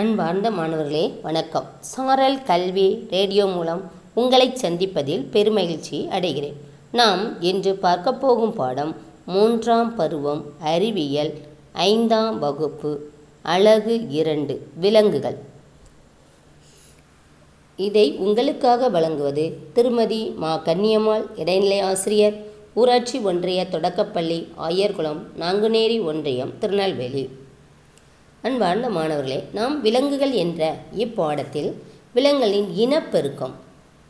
அன்பார்ந்த மாணவர்களே வணக்கம். சாரல் கல்வி ரேடியோ மூலம் உங்களை சந்திப்பதில் பெருமகிழ்ச்சி அடைகிறேன். நாம் இன்று பார்க்க போகும் பாடம் மூன்றாம் பருவம் அறிவியல் ஐந்தாம் வகுப்பு அழகு இரண்டு விலங்குகள். இதை உங்களுக்காக வழங்குவது திருமதி மா. கன்னியம்மாள் இடைநிலை ஆசிரியர் ஊராட்சி ஒன்றிய தொடக்கப்பள்ளி ஆயர்குளம் நாங்குநேரி ஒன்றியம் திருநெல்வேலி. அன்பார்ந்த மாணவர்களே நாம் விலங்குகள் என்ற இப்பாடத்தில் விலங்குகளின் இனப்பெருக்கம்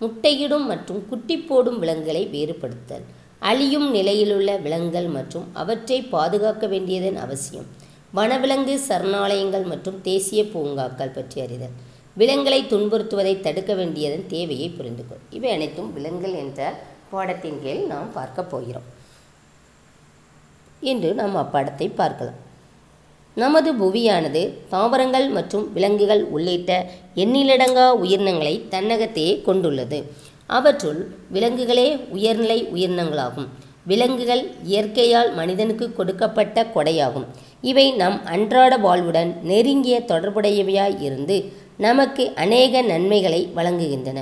முட்டையிடும் மற்றும் குட்டி போடும் விலங்குகளை வேறுபடுத்தல் அழியும் நிலையிலுள்ள விலங்குகள் மற்றும் அவற்றை பாதுகாக்க வேண்டியதன் அவசியம் வனவிலங்கு சரணாலயங்கள் மற்றும் தேசிய பூங்காக்கள் பற்றி அறிதல் விலங்குகளை துன்புறுத்துவதை தடுக்க வேண்டியதன் தேவையை புரிந்து கொள். இவை அனைத்தும் விலங்குகள் என்ற பாடத்தின் கீழ் நாம் பார்க்க போகிறோம். இன்று நாம் அப்பாடத்தை பார்க்கலாம். நமது புவியானது தாவரங்கள் மற்றும் விலங்குகள் உள்ளிட்ட எண்ணிலடங்கா உயிரினங்களை தன்னகத்தையே கொண்டுள்ளது. அவற்றுள் விலங்குகளே உயர்நிலை உயிரினங்களாகும். விலங்குகள் இயற்கையால் மனிதனுக்கு கொடுக்கப்பட்ட கொடையாகும். இவை நம் அன்றாட வாழ்வுடன் நெருங்கிய தொடர்புடையவையாய் இருந்து நமக்கு அநேக நன்மைகளை வழங்குகின்றன.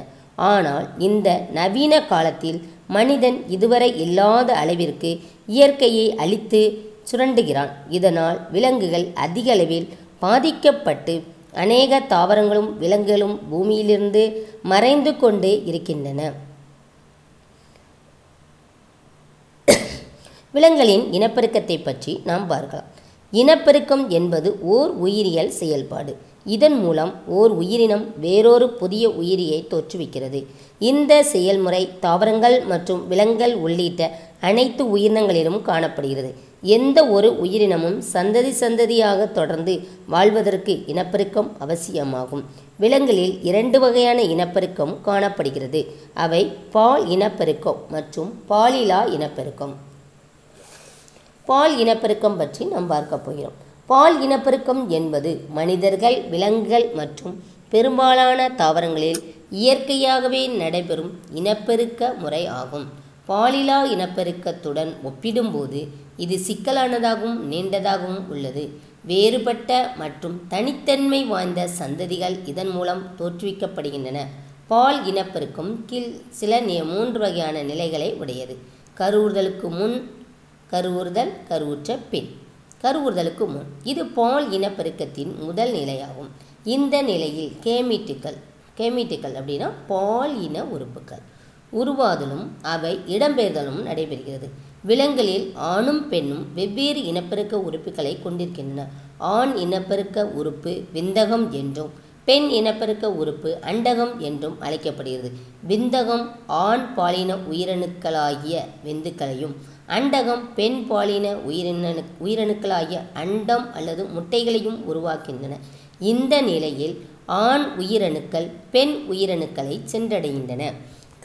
ஆனால் இந்த நவீன காலத்தில் மனிதன் இதுவரை இல்லாத அளவிற்கு இயற்கையை அழித்து சுரண்டுகிறான். இதனால் விலங்குகள் அதிக அளவில் பாதிக்கப்பட்டு அநேக தாவரங்களும் விலங்குகளும் பூமியிலிருந்து மறைந்து கொண்டே இருக்கின்றன. விலங்குகளின் இனப்பெருக்கத்தை பற்றி நாம் பார்க்கலாம். இனப்பெருக்கம் என்பது ஓர் உயிரியல் செயல்பாடு. இதன் மூலம் ஓர் உயிரினம் வேறொரு புதிய உயிரியை தோற்றுவிக்கிறது. இந்த செயல்முறை தாவரங்கள் மற்றும் விலங்குகள் உள்ளிட்ட அனைத்து உயிரினங்களிலும் காணப்படுகிறது. எந்த ஒரு உயிரினமும் சந்ததி சந்ததியாக தொடர்ந்து வாழ்வதற்கு இனப்பெருக்கம் அவசியமாகும். விலங்குகளில் இரண்டு வகையான இனப்பெருக்கம் காணப்படுகிறது. அவை பால் இனப்பெருக்கம் மற்றும் பாலிலா இனப்பெருக்கம். பால் இனப்பெருக்கம் பற்றி நாம் பார்க்க போகிறோம். பால் இனப்பெருக்கம் என்பது மனிதர்கள் விலங்குகள் மற்றும் பெரும்பாலான தாவரங்களில் இயற்கையாகவே நடைபெறும் இனப்பெருக்க முறை ஆகும். பாலிலா இனப்பெருக்கத்துடன் ஒப்பிடும்போது இது சிக்கலானதாகவும் நீண்டதாகவும் உள்ளது. வேறுபட்ட மற்றும் தனித்தன்மை வாய்ந்த சந்ததிகள் இதன் மூலம் தோற்றுவிக்கப்படுகின்றன. பால் இனப்பெருக்கம் கீழ் சில மூன்று வகையான நிலைகளை உடையது. கருவுறுதலுக்கு முன் கருவுறுதல் கருவுற்ற பின். கருவுறுதலுக்கு முன். இது பால் இனப்பெருக்கத்தின் முதல் நிலையாகும். இந்த நிலையில் கேமீட்டுகள் கேமீட்டுகள் அப்படின்னா பால் இன உறுப்புகள். உருவாதலும் அவை இடம்பெயர்தலும் நடைபெறுகிறது. விலங்குகளில் ஆணும் பெண்ணும் வெவ்வேறு இனப்பெருக்க உறுப்புகளை கொண்டிருக்கின்றன. ஆண் இனப்பெருக்க உறுப்பு விந்தகம் என்றும் பெண் இனப்பெருக்க உறுப்பு அண்டகம் என்றும் அழைக்கப்படுகிறது. விந்தகம் ஆண் பாலின உயிரணுக்களாகிய விந்துக்களையும் அண்டகம் பெண் பாலின உயிரினு உயிரணுக்களாகிய அண்டம் அல்லது முட்டைகளையும் உருவாக்கின்றன. இந்த நிலையில் ஆண் உயிரணுக்கள் பெண் உயிரணுக்களை சென்றடைகின்றன.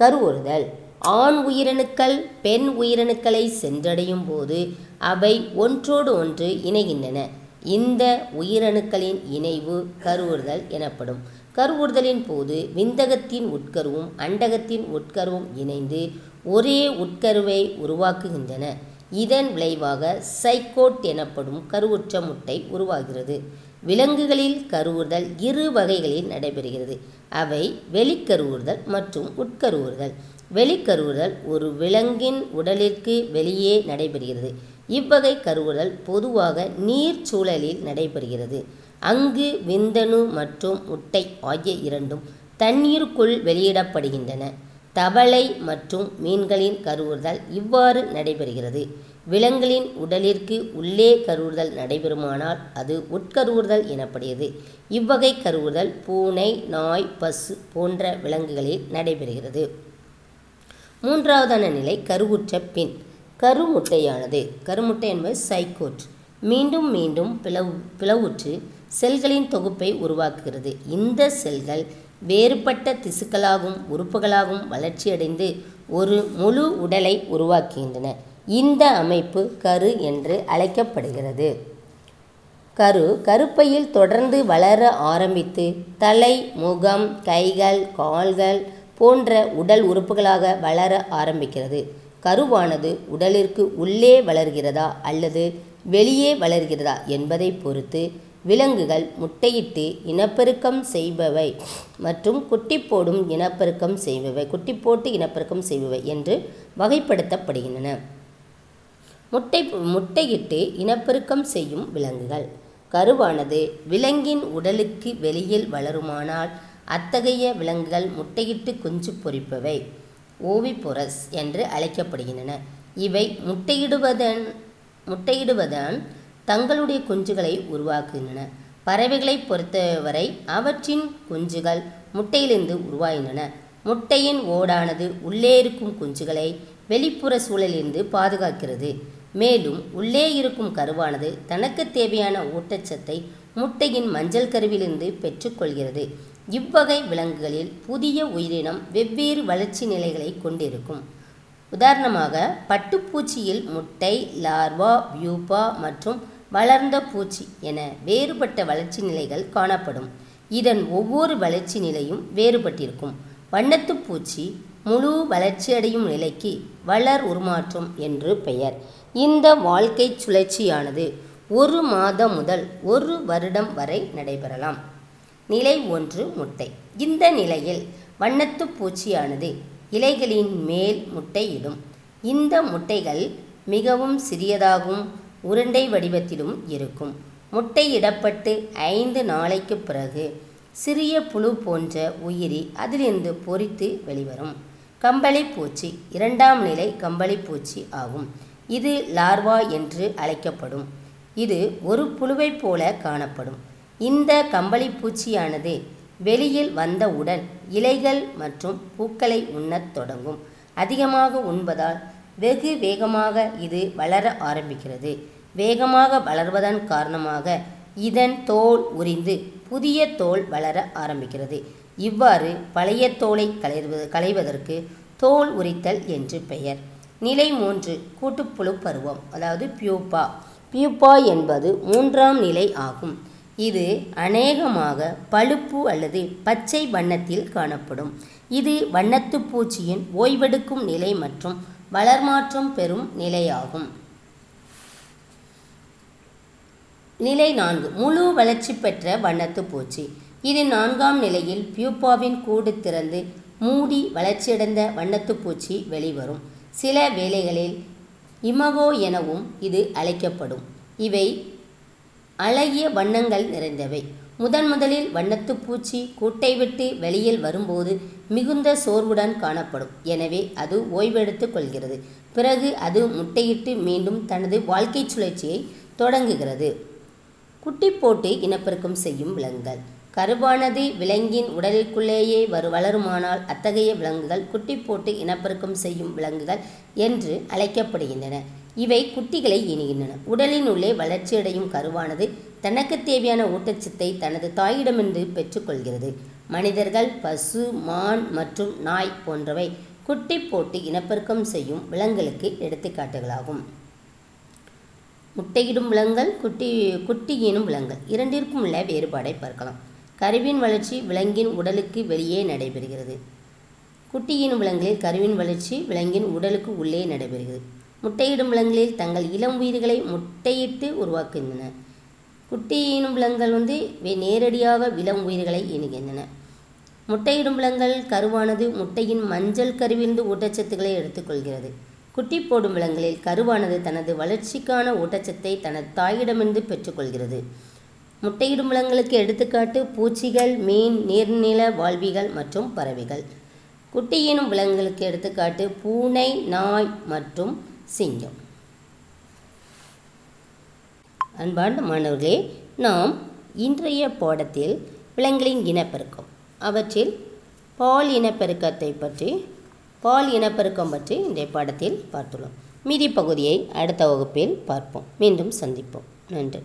கருவுறுதல் ஆண் உயிரணுக்கள் பெண் உயிரணுக்களை சென்றடையும் போது அவை ஒன்றோடு ஒன்று இணைகின்றன. இந்த உயிரணுக்களின் இணைவு கருவுறுதல் எனப்படும். கருவுறுதலின் போது விந்தகத்தின் உட்கருவும் அண்டகத்தின் உட்கருவும் இணைந்து ஒரே உட்கருவை உருவாக்குகின்றன. இதன் விளைவாக சைக்கோட் எனப்படும் கருவுற்ற முட்டை உருவாகிறது. விலங்குகளில் கருவுறுதல் இரு வகைகளில் நடைபெறுகிறது. அவை வெளிக்கருவுறுதல் மற்றும் உட்கருவுறுதல். வெளிக்கருவுறுதல் ஒரு விலங்கின் உடலிற்கு வெளியே நடைபெறுகிறது. இவ்வகை கருவுறுதல் பொதுவாக நீர் சூழலில் நடைபெறுகிறது. அங்கு விந்தணு மற்றும் முட்டை ஆகிய இரண்டும் தண்ணீருக்குள் வெளியிடப்படுகின்றன. தவளை மற்றும் மீன்களின் கருவுறுதல் இவ்வாறு நடைபெறுகிறது. விலங்குகளின் உடலிற்கு உள்ளே கருவுறுதல் நடைபெறுமானால் அது உட்கருவுறுதல் எனப்படுகிறது. இவ்வகை கருவுறுதல் பூனை நாய் பசு போன்ற விலங்குகளில் நடைபெறுகிறது. மூன்றாவதான நிலை கருவுற்ற பின். கருமுட்டையானது. கருமுட்டை என்பது சைக்கோட் மீண்டும் மீண்டும் பிளவு பிளவுற்று செல்களின் தொகுப்பை உருவாக்குகிறது. இந்த செல்கள் வேறுபட்ட திசுக்களாகவும் உறுப்புகளாகவும் வளர்ச்சியடைந்து ஒரு முழு உடலை உருவாக்குகின்றன. இந்த அமைப்பு கரு என்று அழைக்கப்படுகிறது. கரு கருப்பையில் தொடர்ந்து வளர ஆரம்பித்து தலை முகம் கைகள் கால்கள் போன்ற உடல் உறுப்புகளாக வளர ஆரம்பிக்கிறது. கருவானது உடலிற்கு உள்ளே வளர்கிறதா அல்லது வெளியே வளர்கிறதா என்பதை பொறுத்து விலங்குகள் முட்டையிட்டு இனப்பெருக்கம் செய்பவை மற்றும் குட்டி போடும் இனப்பெருக்கம் செய்பவை குட்டி போட்டு இனப்பெருக்கம் செய்பவை என்று வகைப்படுத்தப்படுகின்றன. முட்டை முட்டையிட்டு இனப்பெருக்கம் செய்யும் விலங்குகள். கருவானது விலங்கின் உடலுக்கு வெளியில் வளருமானால் அத்தகைய விலங்குகள் முட்டையிட்டு குஞ்சு பொரிப்பவை ஓவிபொரஸ் என்று அழைக்கப்படுகின்றன. இவை முட்டையிடுவதன் முட்டையிடுவதன் தங்களுடைய குஞ்சுகளை உருவாக்குகின்றன. பறவைகளை பொறுத்தவரை அவற்றின் குஞ்சுகள் முட்டையிலிருந்து உருவாகின்றன. முட்டையின் ஓடானது உள்ளே இருக்கும் குஞ்சுகளை வெளிப்புற சூழலிலிருந்து பாதுகாக்கிறது. மேலும் உள்ளே இருக்கும் கருவானது தனக்கு தேவையான ஊட்டச்சத்தை முட்டையின் மஞ்சள் கருவிலிருந்து பெற்றுக்கொள்கிறது. இவ்வகை விலங்குகளில் புதிய உயிரினம் வெவ்வேறு வளர்ச்சி நிலைகளை கொண்டிருக்கும். உதாரணமாக பட்டுப்பூச்சியில் முட்டை லார்வா வியூபா மற்றும் வளர்ந்த பூச்சி என வேறுபட்ட வளர்ச்சி நிலைகள் காணப்படும். இதன் ஒவ்வொரு வளர்ச்சி நிலையும் வேறுபட்டிருக்கும். வண்ணத்து பூச்சி முழு வளர்ச்சியடையும் நிலைக்கு வளர் உருமாற்றம் என்று பெயர். இந்த வாழ்க்கை சுழற்சியானது ஒரு மாதம் முதல் ஒரு வருடம் வரை நடைபெறலாம். நிலை ஒன்று முட்டை. இந்த நிலையில் வண்ணத்து பூச்சியானது இலைகளின் மேல் முட்டையிடும் இந்த முட்டைகள் மிகவும் சிறியதாகவும் உருண்டை வடிவத்திலும் இருக்கும். முட்டையிடப்பட்டு ஐந்து நாளைக்கு பிறகு சிறிய புழு போன்ற உயிரி அதிலிருந்து பொறித்து வெளிவரும். கம்பளி பூச்சி இரண்டாம் நிலை கம்பளி பூச்சி ஆகும். இது லார்வா என்று அழைக்கப்படும். இது ஒரு புழுவைப் போல காணப்படும். இந்த கம்பளி பூச்சியானது வெளியில் வந்தவுடன் இலைகள் மற்றும் பூக்களை உண்ணத் தொடங்கும். அதிகமாக உண்பதால் வெகு வேகமாக இது வளர ஆரம்பிக்கிறது. வேகமாக வளர்வதன் காரணமாக இதன் தோல் உரிந்து புதிய தோல் வளர ஆரம்பிக்கிறது. இவ்வாறு பழைய தோலை களைவது களைவதற்கு தோல் உரித்தல் என்று பெயர். நிலை மூன்று கூட்டுப்புழு பருவம் அதாவது பியூப்பா. பியூப்பா என்பது மூன்றாம் நிலை ஆகும். இது அநேகமாக பழுப்பு அல்லது பச்சை வண்ணத்தில் காணப்படும். இது வண்ணத்து பூச்சியின் ஓய்வெடுக்கும் நிலை மற்றும் வளர்மாற்றம் பெறும் நிலையாகும். நிலை நான்கு. முழு வளர்ச்சி பெற்ற வண்ணத்து பூச்சி. இது நான்காம் நிலையில் பியூப்பாவின் கூடு திறந்து மூடி வளர்ச்சியடைந்த வண்ணத்து பூச்சி வெளிவரும். சில வேளைகளில் இமகோ எனவும் இது அழைக்கப்படும். இவை அழகிய வண்ணங்கள் நிறைந்தவை. முதன் முதலில் வண்ணத்து பூச்சி கூட்டை விட்டு வெளியில் வரும்போது மிகுந்த சோர்வுடன் காணப்படும். எனவே அது ஓய்வெடுத்து கொள்கிறது. பிறகு அது முட்டையிட்டு மீண்டும் தனது வாழ்க்கை சுழற்சியை தொடங்குகிறது. குட்டி போட்டு இனப்பெருக்கம் செய்யும் விலங்குகள். கருவானது விலங்கின் உடலுக்குள்ளேயே வரு வளருமானால் அத்தகைய விலங்குகள் குட்டி போட்டு இனப்பெருக்கம் செய்யும் விலங்குகள் என்று அழைக்கப்படுகின்றன. இவை குட்டிகளை ஈனுகின்றன உடலின் உள்ளே வளர்ச்சியடையும் கருவானது தனக்கு தேவையான ஊட்டச்சத்தை தனது தாயிடமிருந்து பெற்றுக்கொள்கிறது. மனிதர்கள் பசு மான் மற்றும் நாய் போன்றவை குட்டி போட்டு இனப்பெருக்கம் செய்யும் விலங்குகளுக்கு எடுத்துக்காட்டுகளாகும். முட்டையிடும் விலங்குகள் குட்டி குட்டியினும் விலங்குகள். இரண்டிற்கும் உள்ள வேறுபாடை பார்க்கலாம். கருவின் வளர்ச்சி விலங்கின் உடலுக்கு வெளியே நடைபெறுகிறது. குட்டியின் விலங்குகளில் கருவின் வளர்ச்சி விலங்கின் உடலுக்கு உள்ளே நடைபெறுகிறது. முட்டையிடும் விலங்குகளில் தங்கள் இளம் உயிர்களை முட்டையிட்டு உருவாக்குகின்றன. குட்டியினும் விலங்குகள் வந்து நேரடியாக இளம் உயிர்களை இணைகின்றன முட்டையிடும் விலங்குகள் கருவானது முட்டையின் மஞ்சள் கருவிலிருந்து ஊட்டச்சத்துக்களை எடுத்துக்கொள்கிறது. குட்டி போடும் விலங்குகளில் கருவானது தனது வளர்ச்சிக்கான ஊட்டச்சத்தை தனது தாயிடமிருந்து பெற்றுக்கொள்கிறது. முட்டையிடும் விலங்குகளுக்கு எடுத்துக்காட்டு பூச்சிகள் மீன் நீர்நில வாழ்விகள் மற்றும் பறவைகள். குட்டியினும் விலங்குகளுக்கு எடுத்துக்காட்டு பூனை நாய் மற்றும் சிங்கம். அன்பார்ந்த மாணவர்களே நாம் இன்றைய பாடத்தில் விலங்குகளின் இனப்பெருக்கம் அவற்றில் பால் இனப்பெருக்கத்தை பற்றி பால் இனப்பெருக்கம் பற்றி இன்றைய பாடத்தில் பார்த்துள்ளோம். மீதி பகுதியை அடுத்த வகுப்பில் பார்ப்போம். மீண்டும் சந்திப்போம். நன்றி.